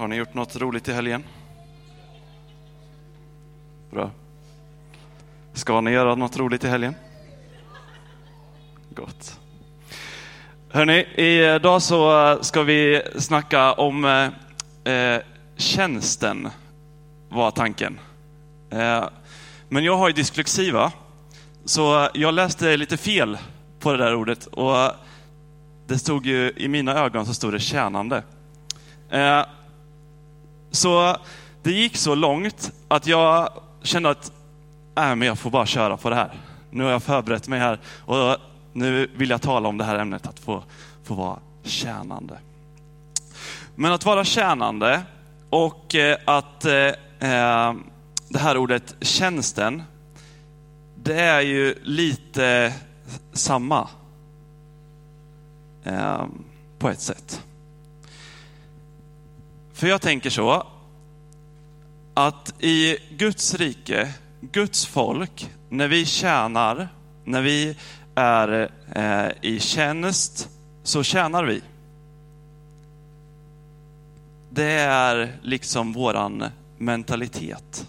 Har ni gjort något roligt i helgen? Bra. Ska ni göra något roligt i helgen? Gott. Hörni, idag så eh, ska vi snacka om eh, eh, tjänsten, var tanken. Eh, men jag har ju dyslexi va? Så jag läste lite fel på det där ordet och det stod ju, i mina ögon så stod det tjänande. Eh, så det gick så långt att jag kände att äh, men jag får bara köra på det här. Nu har jag förberett mig här och nu vill jag tala om det här ämnet, att få, få vara tjänande. Men att vara tjänande och eh, att eh, eh, det här ordet tjänsten, det är ju lite samma eh, på ett sätt. För jag tänker så, att i Guds rike, Guds folk, när vi tjänar, när vi är eh, i tjänst, så tjänar vi. Det är liksom våran mentalitet.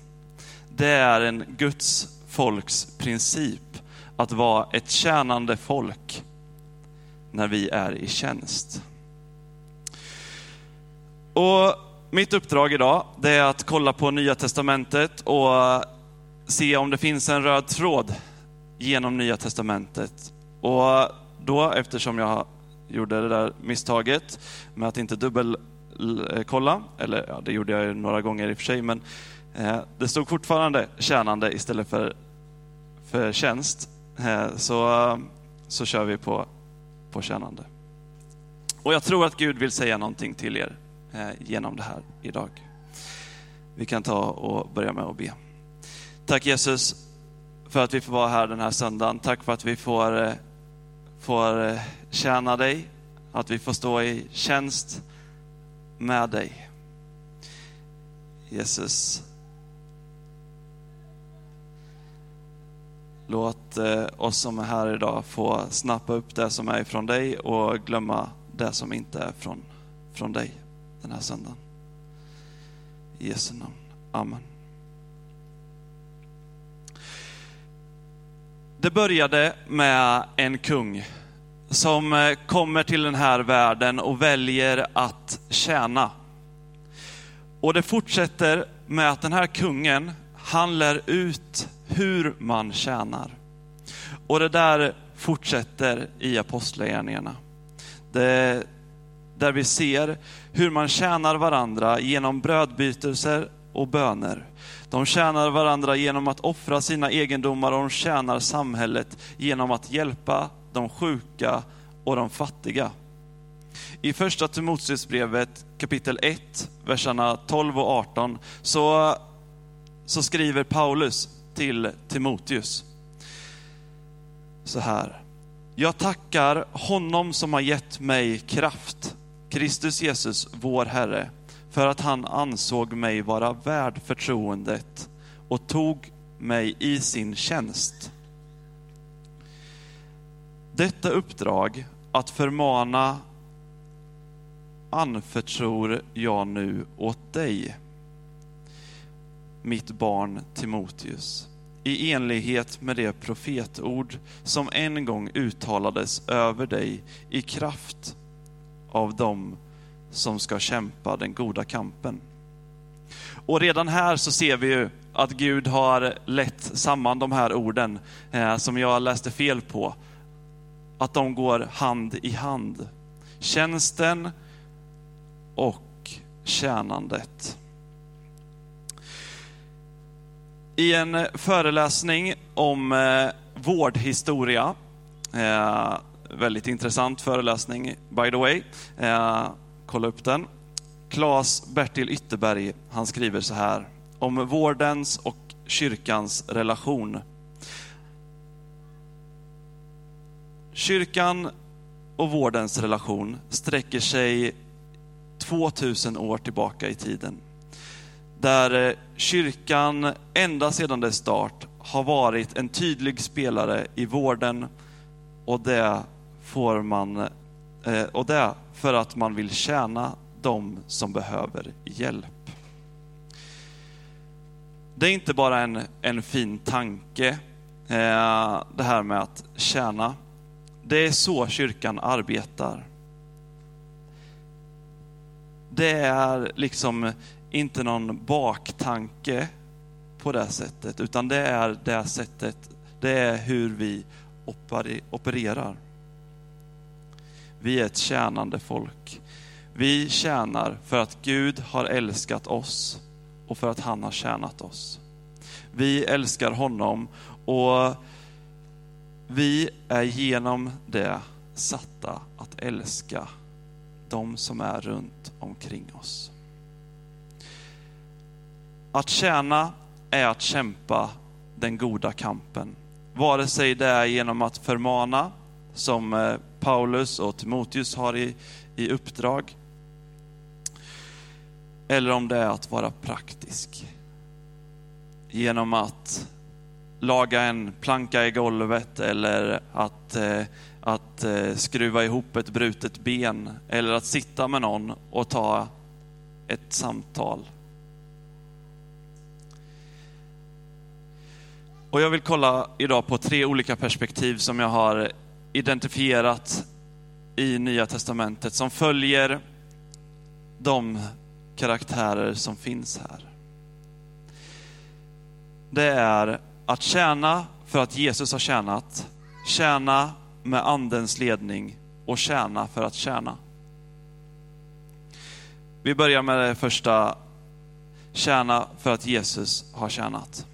Det är en Guds folks princip att vara ett tjänande folk när vi är i tjänst. Och mitt uppdrag idag, det är att kolla på Nya Testamentet och eh, se om det finns en röd tråd genom Nya Testamentet. Och då, eftersom jag gjorde det där misstaget med att inte dubbelkolla, eh, eller ja, det gjorde jag ju några gånger i och för sig, men eh, det stod fortfarande tjänande istället för, för tjänst. Eh, så, så kör vi på, på tjänande. Och jag tror att Gud vill säga någonting till er Eh, genom det här idag. Vi kan ta och börja med att be. Tack Jesus för att vi får vara här den här söndagen. Tack för att vi får, eh, får eh, tjäna dig, att vi får stå i tjänst med dig. Jesus, låt oss som är här idag få snappa upp det som är ifrån dig och glömma det som inte är från, från dig den här söndagen. I Jesu namn. Amen. Det började med en kung som eh, kommer till den här världen och väljer att tjäna. Och det fortsätter med att den här kungen, han lär ut hur man tjänar. Och det där fortsätter i Apostlagärningarna. Det, där vi ser hur man tjänar varandra genom brödbytelser och böner. De tjänar varandra genom att offra sina egendomar och de tjänar samhället genom att hjälpa de sjuka och de fattiga. I första Timoteusbrevet kapitel 1, verserna 12 och 18, så, så skriver Paulus till Timoteus så här. Jag tackar honom som har gett mig kraft, Kristus Jesus, vår Herre, för att han ansåg mig vara värd förtroendet och tog mig i sin tjänst. Detta uppdrag att förmana anförtror jag nu åt dig, mitt barn Timoteus, i enlighet med det profetord som en gång uttalades över dig i kraft av dem som ska kämpa den goda kampen. Och redan här så ser vi ju att Gud har lett samman de här orden eh, som jag läste fel på. Att de går hand i hand. Tjänsten och tjänandet. I en föreläsning om eh, vårdhistoria, eh, väldigt intressant föreläsning by the way, eh, kolla upp den. Claes Bertil Ytterberg, han skriver så här om vårdens och kyrkans relation. Kyrkan och vårdens relation sträcker sig 2000 år tillbaka i tiden. Där eh, kyrkan ända sedan dess start har varit en tydlig spelare i vården och det får man eh, och det för att man vill tjäna de som behöver hjälp. Det är inte bara en, en fin tanke, eh, det här med att tjäna. Det är så kyrkan arbetar. Det är liksom inte någon baktanke på det sättet, utan det är det sättet, det är hur vi opererar. Vi är ett tjänande folk. Vi tjänar för att Gud har älskat oss och för att han har tjänat oss. Vi älskar honom och vi är genom det satta att älska de som är runt omkring oss. Att tjäna är att kämpa den goda kampen. Vare sig det är genom att förmana, som eh, Paulus och Timoteus har i, i uppdrag, eller om det är att vara praktisk. Genom att laga en planka i golvet eller att, eh, att eh, skruva ihop ett brutet ben eller att sitta med någon och ta ett samtal. Och jag vill kolla idag på tre olika perspektiv som jag har identifierat i Nya Testamentet som följer de karaktärer som finns här. Det är att tjäna för att Jesus har tjänat, tjäna med Andens ledning och tjäna för att tjäna. Vi börjar med det första, tjäna för att Jesus har tjänat.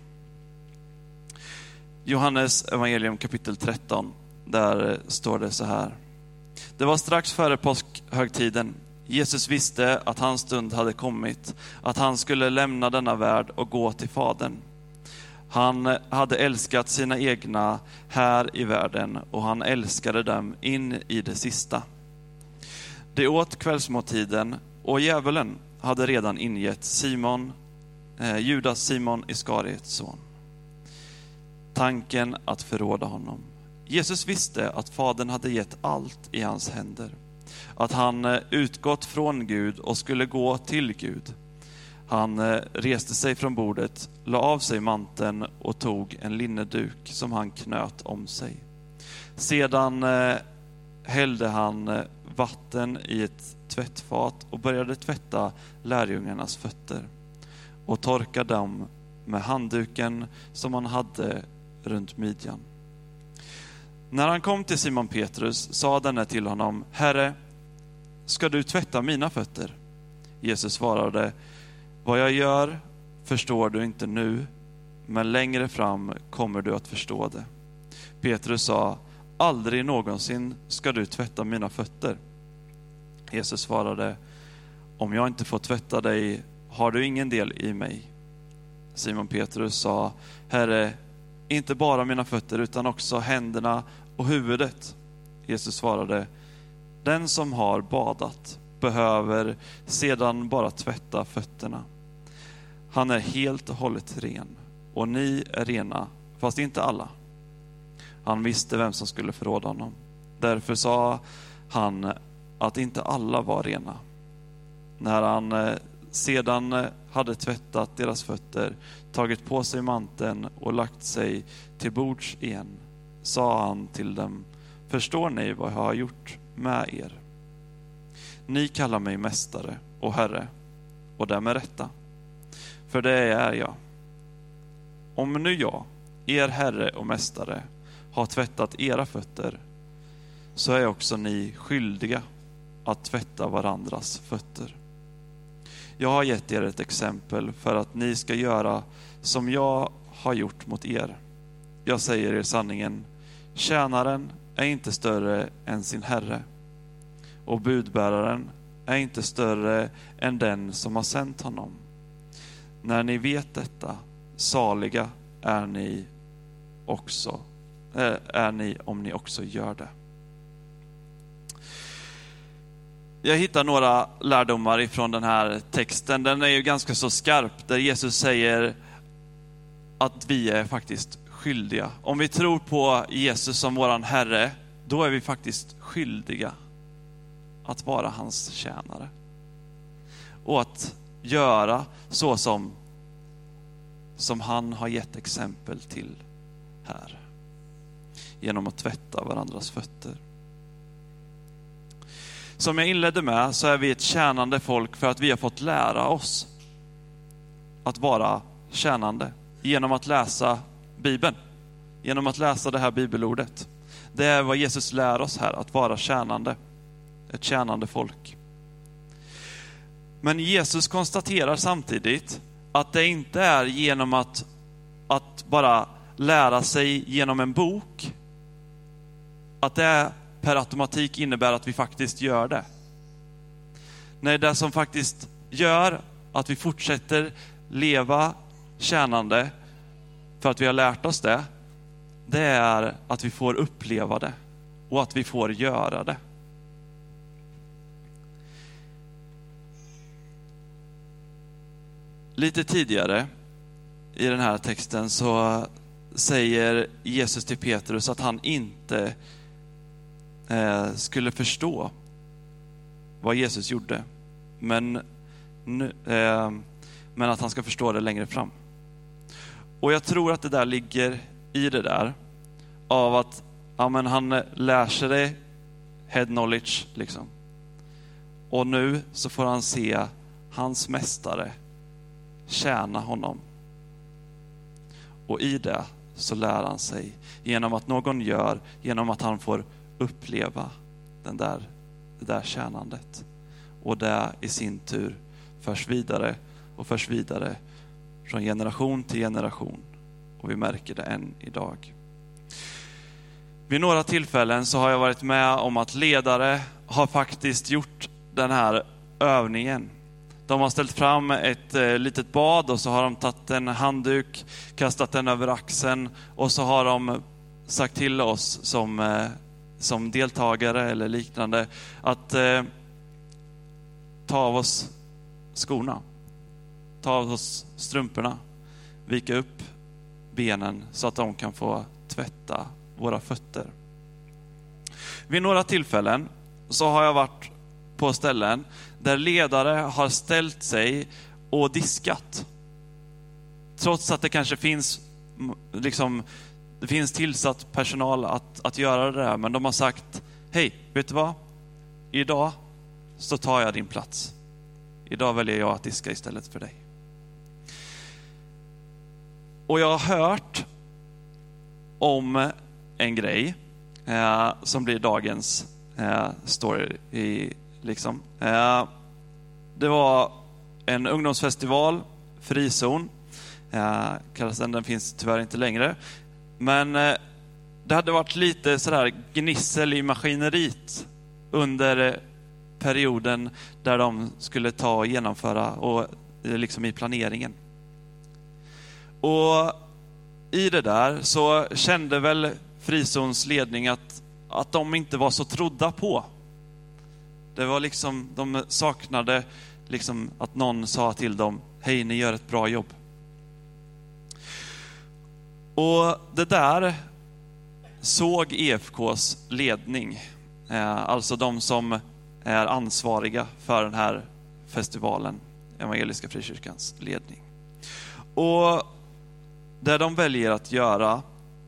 Johannes evangelium kapitel 13, där står det så här. Det var strax före påskhögtiden. Jesus visste att hans stund hade kommit, att han skulle lämna denna värld och gå till Fadern. Han hade älskat sina egna här i världen och han älskade dem in i det sista. De åt kvällsmåltiden och djävulen hade redan ingett Simon, eh, Judas Simon Iskariets son tanken att förråda honom. Jesus visste att Fadern hade gett allt i hans händer, att han eh, utgått från Gud och skulle gå till Gud. Han eh, reste sig från bordet, la av sig manteln och tog en linneduk som han knöt om sig. Sedan eh, hällde han vatten i ett tvättfat och började tvätta lärjungarnas fötter och torka dem med handduken som han hade runt midjan. När han kom till Simon Petrus sa denne till honom, Herre, ska du tvätta mina fötter? Jesus svarade, vad jag gör förstår du inte nu, men längre fram kommer du att förstå det. Petrus sa, aldrig någonsin ska du tvätta mina fötter. Jesus svarade, om jag inte får tvätta dig har du ingen del i mig. Simon Petrus sa, Herre, inte bara mina fötter utan också händerna och huvudet. Jesus svarade, den som har badat behöver sedan bara tvätta fötterna. Han är helt och hållet ren och ni är rena, fast inte alla. Han visste vem som skulle förråda honom. Därför sa han att inte alla var rena. När han eh, sedan eh, hade tvättat deras fötter, tagit på sig manteln och lagt sig till bords igen, sa han till dem, förstår ni vad jag har gjort med er? Ni kallar mig mästare och herre, och det med rätta, för det är jag. Om nu jag, er herre och mästare, har tvättat era fötter, så är också ni skyldiga att tvätta varandras fötter. Jag har gett er ett exempel för att ni ska göra som jag har gjort mot er. Jag säger er sanningen, tjänaren är inte större än sin herre och budbäraren är inte större än den som har sänt honom. När ni vet detta, saliga är ni också, eh, är ni om ni också gör det. Jag hittar några lärdomar ifrån den här texten. Den är ju ganska så skarp, där Jesus säger att vi är faktiskt skyldiga. Om vi tror på Jesus som våran Herre, då är vi faktiskt skyldiga att vara hans tjänare. och att göra så som, som han har gett exempel till här. Genom att tvätta varandras fötter. Som jag inledde med så är vi ett tjänande folk för att vi har fått lära oss att vara tjänande genom att läsa Bibeln. Genom att läsa det här bibelordet. Det är vad Jesus lär oss här, att vara tjänande. Ett tjänande folk. Men Jesus konstaterar samtidigt att det inte är genom att, att bara lära sig genom en bok, att det per automatik innebär att vi faktiskt gör det. Nej, det som faktiskt gör att vi fortsätter leva tjänande för att vi har lärt oss det, det är att vi får uppleva det och att vi får göra det. Lite tidigare i den här texten så säger Jesus till Petrus att han inte Eh, skulle förstå vad Jesus gjorde. Men, nu, eh, men att han ska förstå det längre fram. Och jag tror att det där ligger i det där av att ja, men han eh, lär sig det, head knowledge liksom. Och nu så får han se hans mästare tjäna honom. Och i det så lär han sig genom att någon gör, genom att han får uppleva den där, det där tjänandet. Och det i sin tur förs vidare och förs vidare från generation till generation. Och vi märker det än idag. Vid några tillfällen så har jag varit med om att ledare har faktiskt gjort den här övningen. De har ställt fram ett eh, litet bad och så har de tagit en handduk, kastat den över axeln och så har de sagt till oss som, eh, som deltagare eller liknande att eh, ta av oss skorna, ta av oss strumporna, vika upp benen så att de kan få tvätta våra fötter. Vid några tillfällen så har jag varit på ställen där ledare har ställt sig och diskat. Trots att det kanske finns, liksom, det finns tillsatt personal att, att göra det där, men de har sagt, hej, vet du vad? Idag så tar jag din plats. Idag väljer jag att diska istället för dig. Och jag har hört om en grej eh, som blir dagens eh, story. I, liksom. Eh, det var en ungdomsfestival, Frizon, eh, kallas den, den finns tyvärr inte längre. Men eh, det hade varit lite sådär gnissel i maskineriet under eh, perioden där de skulle ta och genomföra och eh, liksom i planeringen. Och i det där så kände väl Frizons ledning att, att de inte var så trodda på. Det var liksom, de saknade liksom att någon sa till dem, hej ni gör ett bra jobb. Och det där såg EFKs ledning, eh, alltså de som är ansvariga för den här festivalen, Evangeliska Frikyrkans ledning. Och det de väljer att göra,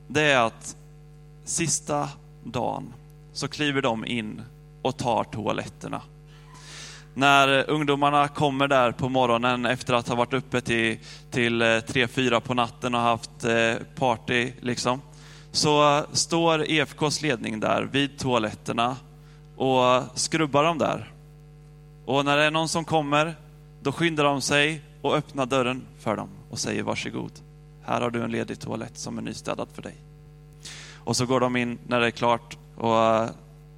det är att sista dagen så kliver de in och tar toaletterna. När ungdomarna kommer där på morgonen efter att ha varit uppe till, till eh, 3-4 på natten och haft eh, party, liksom, så står EFKs ledning där vid toaletterna och skrubbar dem där. Och när det är någon som kommer, då skyndar de sig och öppnar dörren för dem och säger varsågod. Här har du en ledig toalett som är nystädad för dig. Och så går de in när det är klart och eh,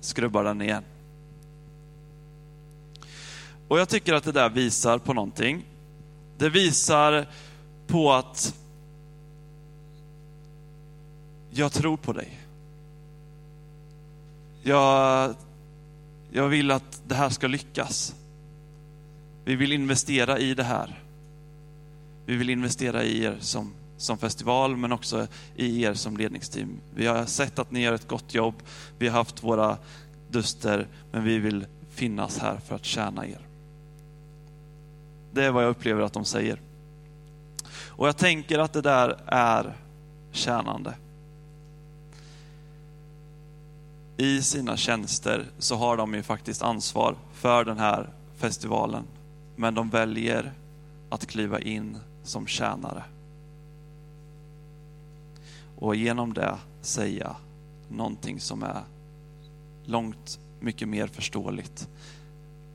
skrubbar den igen. Och jag tycker att det där visar på någonting. Det visar på att jag tror på dig. Jag, jag vill att det här ska lyckas. Vi vill investera i det här. Vi vill investera i er som som festival, men också i er som ledningsteam. Vi har sett att ni gör ett gott jobb. Vi har haft våra duster, men vi vill finnas här för att tjäna er. Det är vad jag upplever att de säger. Och jag tänker att det där är tjänande. I sina tjänster så har de ju faktiskt ansvar för den här festivalen. Men de väljer att kliva in som tjänare. Och genom det säga någonting som är långt mycket mer förståeligt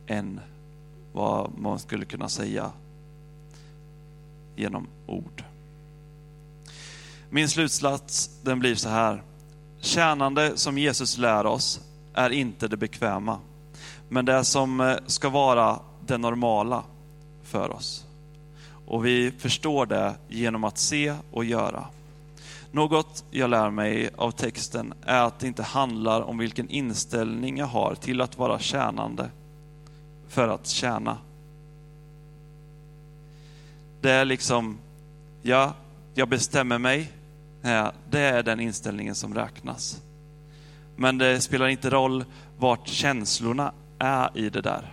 än vad man skulle kunna säga genom ord. Min slutsats den blir så här. Tjänande som Jesus lär oss är inte det bekväma, men det som eh, ska vara det normala för oss. Och vi förstår det genom att se och göra. Något jag lär mig av texten är att det inte handlar om vilken inställning jag har till att vara tjänande för att tjäna. Det är liksom, ja, jag bestämmer mig. Det är den inställningen som räknas. Men det spelar inte roll vart känslorna är i det där.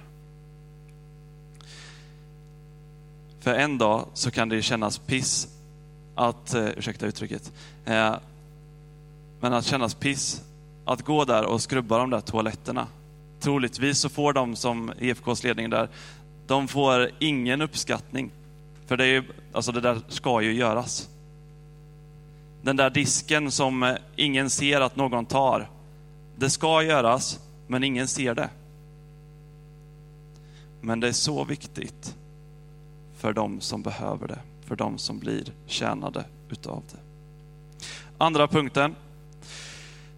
För en dag så kan det kännas piss att, eh, ursäkta uttrycket, eh, men att kännas piss att gå där och skrubba de där toaletterna. Troligtvis så får de som EFKs ledning där, de får ingen uppskattning. För det, är ju, alltså det där ska ju göras. Den där disken som ingen ser att någon tar, det ska göras, men ingen ser det. Men det är så viktigt för de som behöver det, för de som blir tjänade utav det. Andra punkten.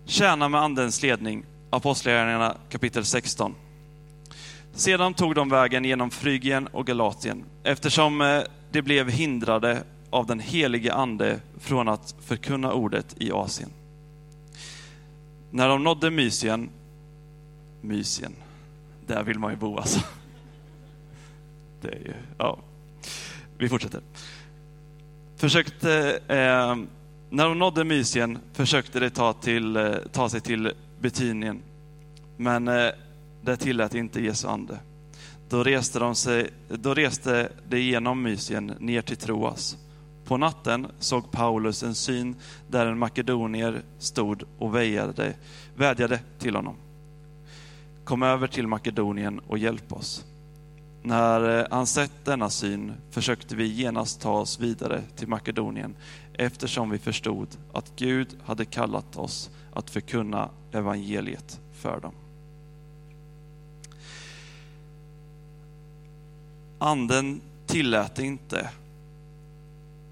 Tjäna med Andens ledning. Apostlagärningarna kapitel 16. Sedan tog de vägen genom Frygien och Galatien, eftersom eh, de blev hindrade av den helige Ande från att förkunna ordet i Asien. När de nådde Mysien, Mysien, där vill man ju bo alltså. Det är ju, ja. Vi fortsätter. Försökte, eh, när de nådde Mysien försökte de ta, till, eh, ta sig till Betynien, men eh, det tillät inte Jesu ande. Då reste, de sig, då reste de genom Mysien ner till Troas. På natten såg Paulus en syn där en makedonier stod och väjade, vädjade till honom. Kom över till Makedonien och hjälp oss. När eh, han sett denna syn försökte vi genast ta oss vidare till Makedonien eftersom vi förstod att Gud hade kallat oss att förkunna evangeliet för dem. Anden tillät inte,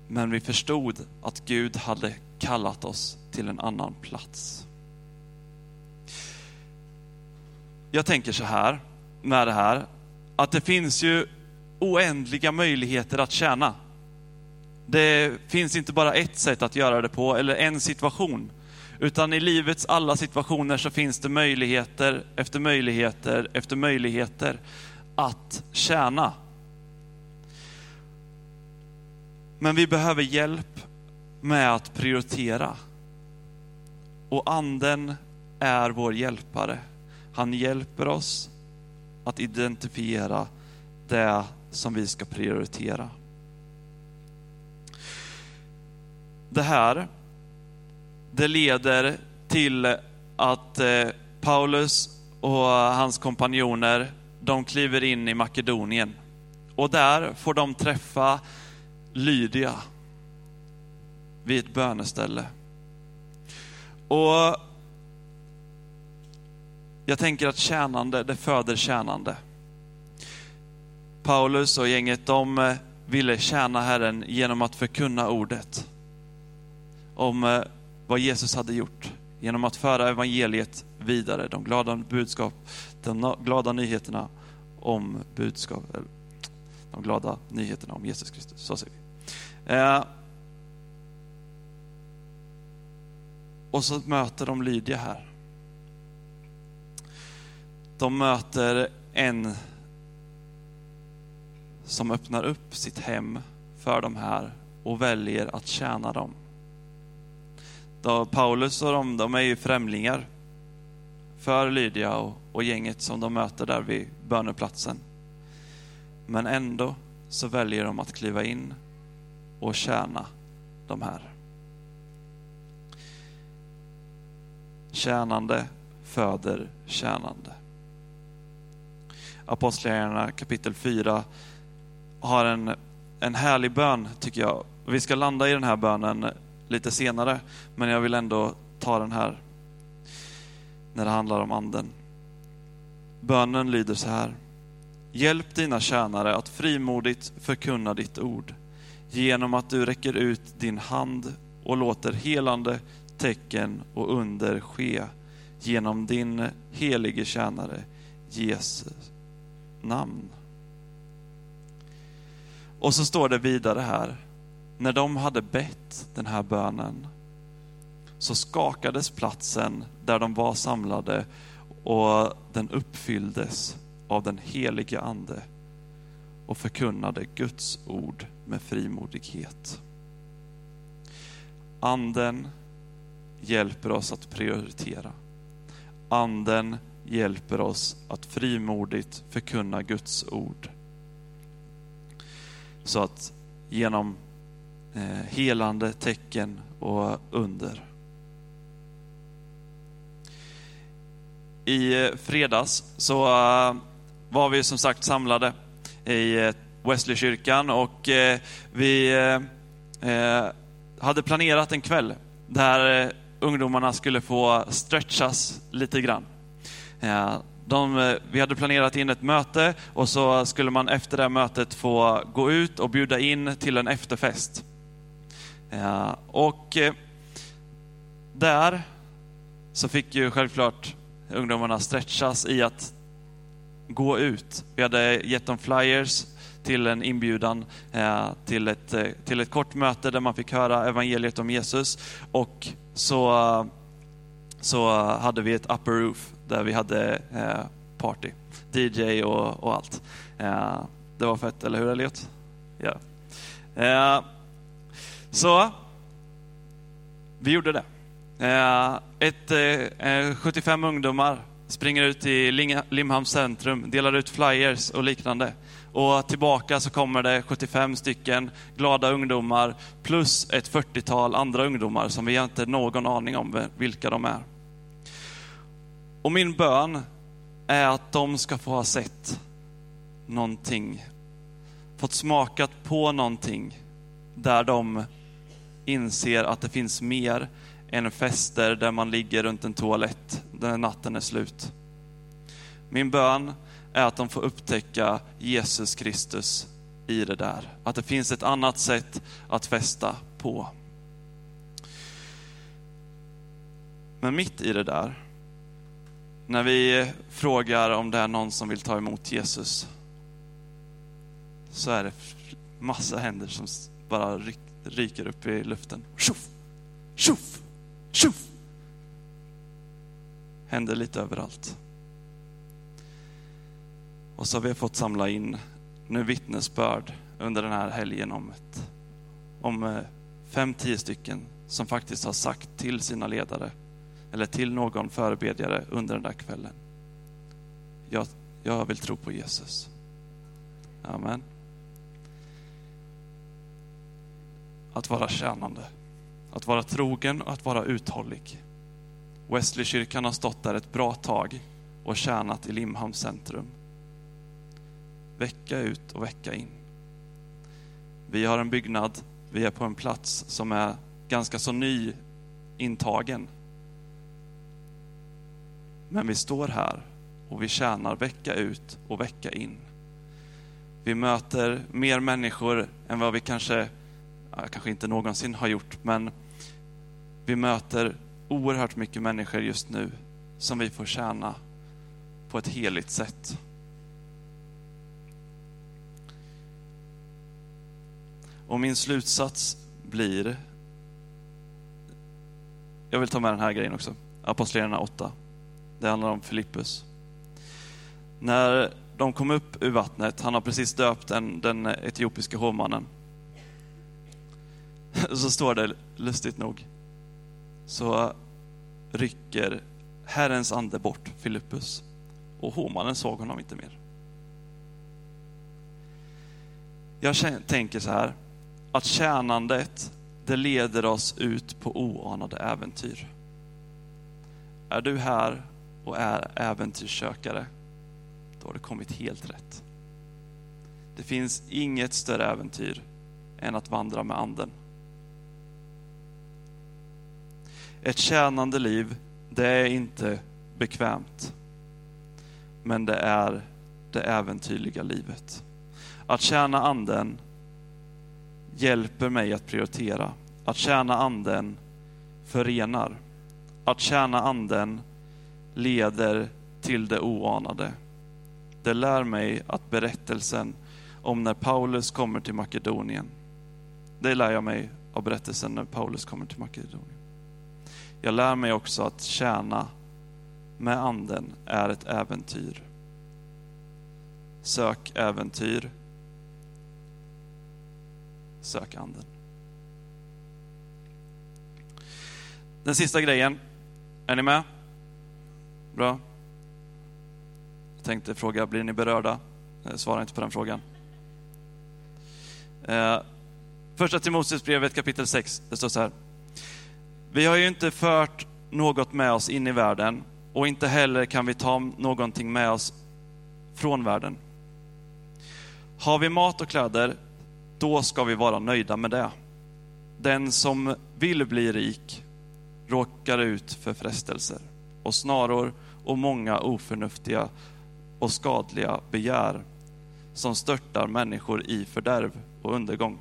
men vi förstod att Gud hade kallat oss till en annan plats. Jag tänker så här med det här, att det finns ju oändliga möjligheter att tjäna. Det finns inte bara ett sätt att göra det på, eller en situation. Utan i livets alla situationer så finns det möjligheter efter möjligheter efter möjligheter att tjäna. Men vi behöver hjälp med att prioritera. Och anden är vår hjälpare. Han hjälper oss att identifiera det som vi ska prioritera. Det här, det leder till att eh, Paulus och hans kompanjoner, de kliver in i Makedonien. Och där får de träffa Lydia vid ett böneställe. Och jag tänker att tjänande, det föder tjänande. Paulus och gänget, de eh, ville tjäna Herren genom att förkunna ordet om eh, vad Jesus hade gjort. Genom att föra evangeliet vidare, de glada budskap, de glada nyheterna om budskap, eh, de glada nyheterna om Jesus Kristus. Så säger vi. Eh, och så möter de Lydia här. De möter en som öppnar upp sitt hem för de här och väljer att tjäna dem. Då Paulus och de, de är ju främlingar för Lydia och, och gänget som de möter där vid böneplatsen. Men ändå så väljer de att kliva in och tjäna de här. Tjänande föder tjänande. Apostlagärningarna kapitel 4 har en, en härlig bön, tycker jag. Vi ska landa i den här bönen lite senare, men jag vill ändå ta den här när det handlar om anden. Bönen lyder så här. Hjälp dina tjänare att frimodigt förkunna ditt ord genom att du räcker ut din hand och låter helande tecken och under ske genom din helige tjänare Jesus namn. Och så står det vidare här, när de hade bett den här bönen så skakades platsen där de var samlade och den uppfylldes av den helige Ande och förkunnade Guds ord med frimodighet. Anden hjälper oss att prioritera. Anden hjälper oss att frimodigt förkunna Guds ord. Så att genom eh, helande tecken och under. I eh, fredags så eh, var vi som sagt samlade i Wesleykyrkan och vi hade planerat en kväll där ungdomarna skulle få stretchas lite grann. De, eh, vi hade planerat in ett möte och så skulle man efter det mötet få gå ut och bjuda in till en efterfest. Och eh, där så fick ju självklart ungdomarna stretchas i att gå ut. Vi hade gett dem flyers till en inbjudan eh, till ett, till ett kort möte där man fick höra evangeliet om Jesus. Och så, så hade vi ett upper roof där vi hade eh, party, DJ och, och allt. Eh, det var fett, eller hur Elliot? Ja. Eh, så, vi gjorde det. Eh, ett, eh, eh, 75 ungdomar springer ut i Limhamns centrum, delar ut flyers och liknande. Och tillbaka så kommer det 75 stycken glada ungdomar plus ett 40-tal andra ungdomar som vi inte har någon aning om vilka de är. Och min bön är att de ska få ha sett någonting, fått smakat på någonting där de inser att det finns mer än fester där man ligger runt en toalett när natten är slut. Min bön är att de får upptäcka Jesus Kristus i det där. Att det finns ett annat sätt att festa på. Men mitt i det där när vi frågar om det är någon som vill ta emot Jesus, så är det massa händer som bara ryker upp i luften. Tjoff, tjoff, tjoff. Händer lite överallt. Och så har vi fått samla in nu vittnesbörd under den här helgen om, ett, om eh, fem, tio stycken som faktiskt har sagt till sina ledare eller till någon förebedjare under den där kvällen. Jag, jag vill tro på Jesus. Amen. Att vara tjänande, att vara trogen och att vara uthållig. Wesleykyrkan har stått där ett bra tag och tjänat i Limhamns centrum. Vecka ut och vecka in. Vi har en byggnad, vi är på en plats som är ganska så ny intagen men vi står här och vi tjänar vecka ut och vecka in. Vi möter mer människor än vad vi kanske, kanske inte någonsin har gjort, men vi möter oerhört mycket människor just nu som vi får tjäna på ett heligt sätt. Och min slutsats blir, jag vill ta med den här grejen också, Apostlagärningarna 8. Det handlar om Filippus. När de kom upp ur vattnet, han har precis döpt den, den etiopiska hovmannen. Så står det, lustigt nog, så rycker Herrens ande bort Filippus och hovmannen såg honom inte mer. Jag tänker så här, att tjänandet, det leder oss ut på oanade äventyr. Är du här och är äventyrssökare, då har du kommit helt rätt. Det finns inget större äventyr än att vandra med anden. Ett tjänande liv, det är inte bekvämt. Men det är det äventyrliga livet. Att tjäna anden hjälper mig att prioritera. Att tjäna anden förenar. Att tjäna anden leder till det oanade. Det lär mig att berättelsen om när Paulus kommer till Makedonien, det lär jag mig av berättelsen när Paulus kommer till Makedonien. Jag lär mig också att tjäna med anden är ett äventyr. Sök äventyr. Sök anden. Den sista grejen. Är ni med? Bra. Jag tänkte fråga, blir ni berörda? Svara inte på den frågan. Eh, första Timoteusbrevet kapitel 6, det står så här. Vi har ju inte fört något med oss in i världen och inte heller kan vi ta någonting med oss från världen. Har vi mat och kläder, då ska vi vara nöjda med det. Den som vill bli rik råkar ut för frestelser och snaror och många oförnuftiga och skadliga begär som störtar människor i fördärv och undergång.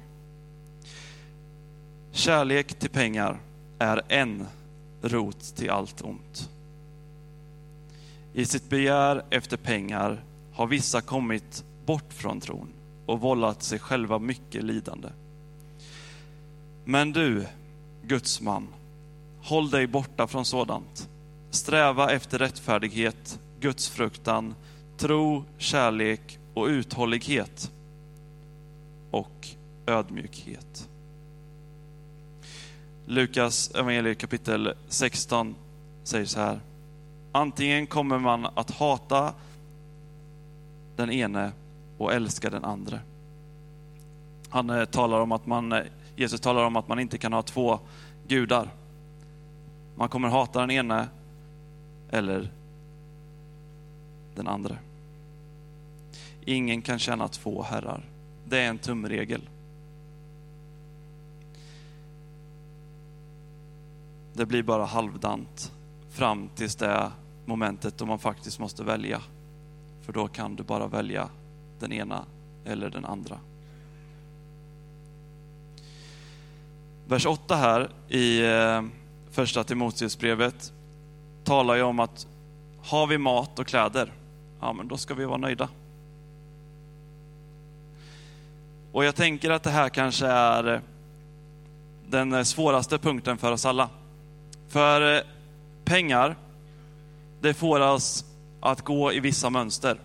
Kärlek till pengar är en rot till allt ont. I sitt begär efter pengar har vissa kommit bort från tron och vållat sig själva mycket lidande. Men du, Guds man, håll dig borta från sådant. Sträva efter rättfärdighet, Guds fruktan, tro, kärlek och uthållighet och ödmjukhet. Lukas evangelium kapitel 16 säger så här. Antingen kommer man att hata den ene och älska den andra. Han eh, talar om att man, eh, Jesus talar om att man inte kan ha två gudar. Man kommer hata den ene eller den andra. Ingen kan tjäna två herrar. Det är en tumregel. Det blir bara halvdant fram tills det momentet då man faktiskt måste välja. För då kan du bara välja den ena eller den andra. Vers 8 här i eh, första Timoteusbrevet talar ju om att har vi mat och kläder, ja men då ska vi vara nöjda. Och jag tänker att det här kanske är den svåraste punkten för oss alla. För eh, pengar, det får oss att gå i vissa mönster.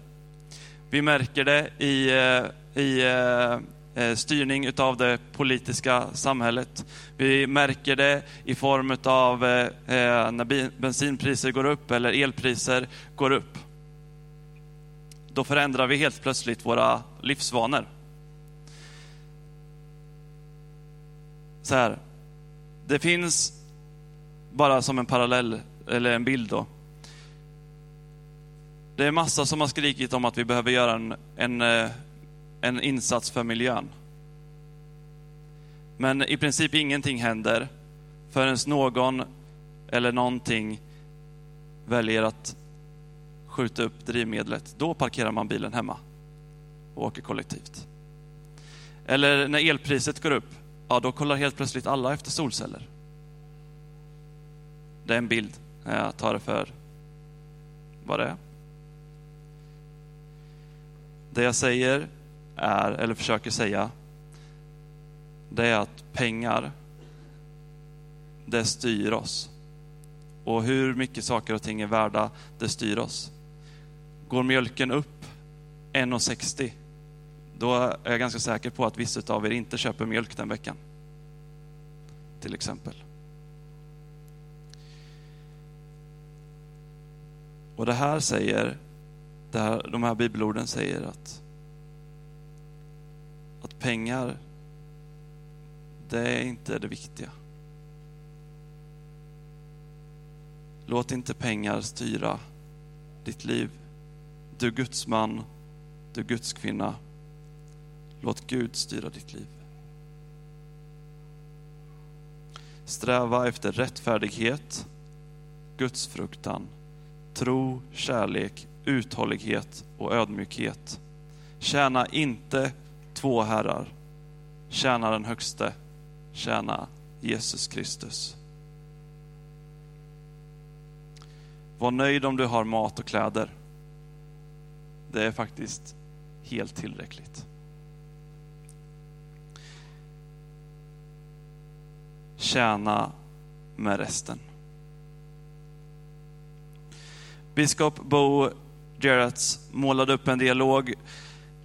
Vi märker det i, eh, i eh, Eh, styrning utav det politiska samhället. Vi märker det i form av eh, eh, när bensinpriser går upp eller elpriser går upp. Då förändrar vi helt plötsligt våra livsvanor. Så här, det finns bara som en parallell, eller en bild då. Det är massa som har skrikit om att vi behöver göra en, en, en insats för miljön. Men i princip ingenting händer förrän någon eller någonting väljer att skjuta upp drivmedlet. Då parkerar man bilen hemma och åker kollektivt. Eller när elpriset går upp, ja då kollar helt plötsligt alla efter solceller. Det är en bild. Jag tar det för vad det är. Det jag säger är, eller försöker säga, det är att pengar, det styr oss. Och hur mycket saker och ting är värda, det styr oss. Går mjölken upp 1,60, då är jag ganska säker på att vissa av er inte köper mjölk den veckan. Till exempel. Och det här säger, det här, de här bibelorden säger att, att pengar, det är inte det viktiga. Låt inte pengar styra ditt liv. Du Guds man, du Guds kvinna. Låt Gud styra ditt liv. Sträva efter rättfärdighet, gudsfruktan, tro, kärlek, uthållighet och ödmjukhet. Tjäna inte två herrar. Tjäna den högste. Tjäna Jesus Kristus. Var nöjd om du har mat och kläder. Det är faktiskt helt tillräckligt. Tjäna med resten. Biskop Bo Jarretts målade upp en dialog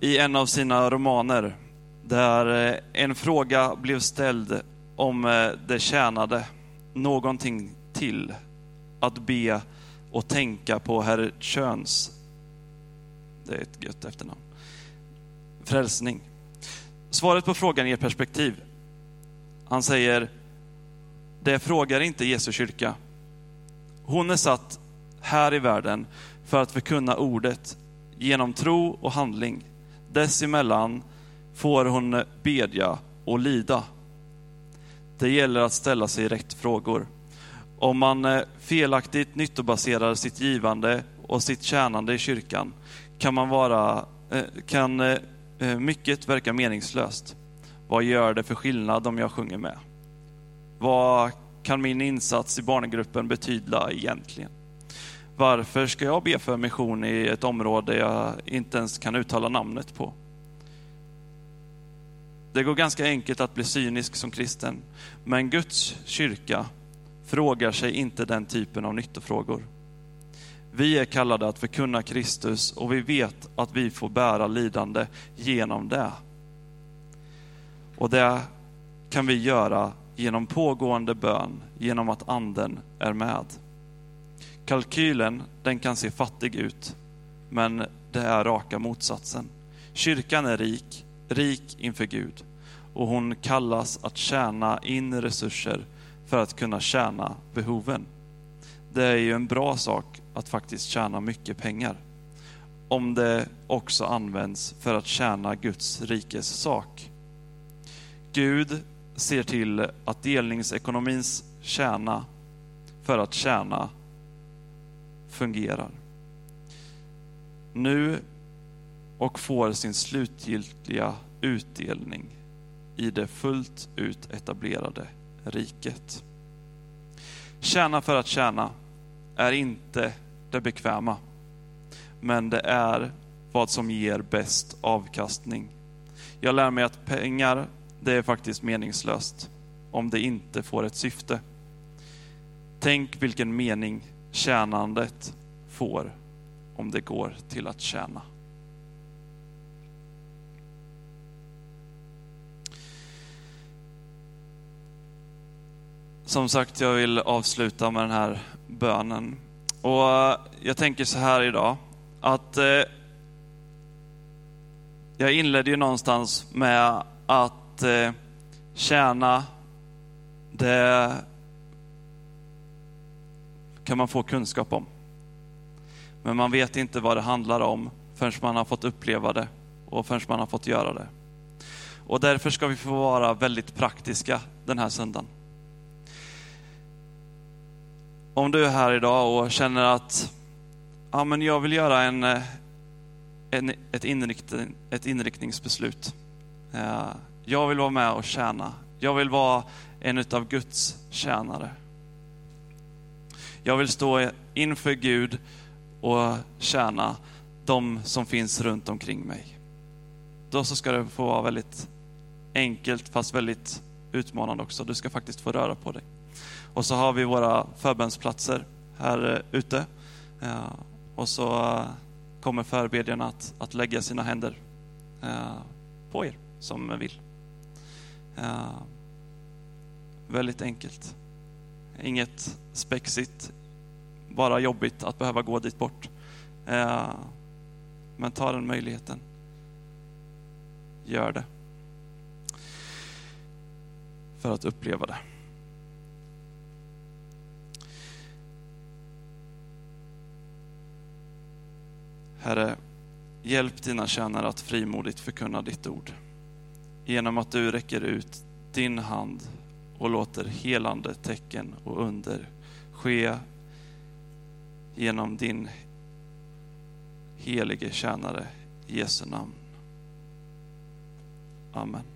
i en av sina romaner där eh, en fråga blev ställd om eh, det tjänade någonting till att be och tänka på herr Köns, det är ett gött efternamn, frälsning. Svaret på frågan ger perspektiv. Han säger, det frågar inte Jesu kyrka. Hon är satt här i världen för att förkunna ordet genom tro och handling. Dessemellan får hon bedja och lida. Det gäller att ställa sig rätt frågor. Om man eh, felaktigt nyttobaserar sitt givande och sitt tjänande i kyrkan kan, man vara, eh, kan eh, mycket verka meningslöst. Vad gör det för skillnad om jag sjunger med? Vad kan min insats i barngruppen betyda egentligen? Varför ska jag be för mission i ett område jag inte ens kan uttala namnet på? Det går ganska enkelt att bli cynisk som kristen, men Guds kyrka frågar sig inte den typen av nyttofrågor. Vi är kallade att förkunna Kristus och vi vet att vi får bära lidande genom det. Och det kan vi göra genom pågående bön, genom att anden är med. Kalkylen, den kan se fattig ut, men det är raka motsatsen. Kyrkan är rik, rik inför Gud och hon kallas att tjäna in resurser för att kunna tjäna behoven. Det är ju en bra sak att faktiskt tjäna mycket pengar. Om det också används för att tjäna Guds rikes sak. Gud ser till att delningsekonomins tjäna för att tjäna fungerar. Nu och får sin slutgiltiga utdelning i det fullt ut etablerade riket. Tjäna för att tjäna är inte det bekväma, men det är vad som ger bäst avkastning. Jag lär mig att pengar, det är faktiskt meningslöst om det inte får ett syfte. Tänk vilken mening tjänandet får om det går till att tjäna. Som sagt, jag vill avsluta med den här bönen. Och eh, jag tänker så här idag, att eh, jag inledde ju någonstans med att eh, tjäna, det kan man få kunskap om. Men man vet inte vad det handlar om förrän man har fått uppleva det och förrän man har fått göra det. Och därför ska vi få vara väldigt praktiska den här söndagen. Om du är här idag och känner att ja, men jag vill göra en, eh, en, ett, inriktning, ett inriktningsbeslut. Eh, jag vill vara med och tjäna. Jag vill vara en av Guds tjänare. Jag vill stå inför Gud och tjäna de som finns runt omkring mig. Då så ska det få vara väldigt enkelt fast väldigt utmanande också. Du ska faktiskt få röra på dig. Och så har vi våra förbönsplatser här eh, ute. Eh, och så eh, kommer förbedjarna att, att lägga sina händer på er som vill. Väldigt enkelt. Inget spexigt, bara jobbigt att behöva gå dit bort. Eh, men ta den möjligheten. Gör det. för att uppleva det. Herre, hjälp dina tjänare att frimodigt förkunna ditt ord. Genom att du räcker ut din hand och låter helande tecken och under ske genom din helige tjänare i Jesu namn. Amen.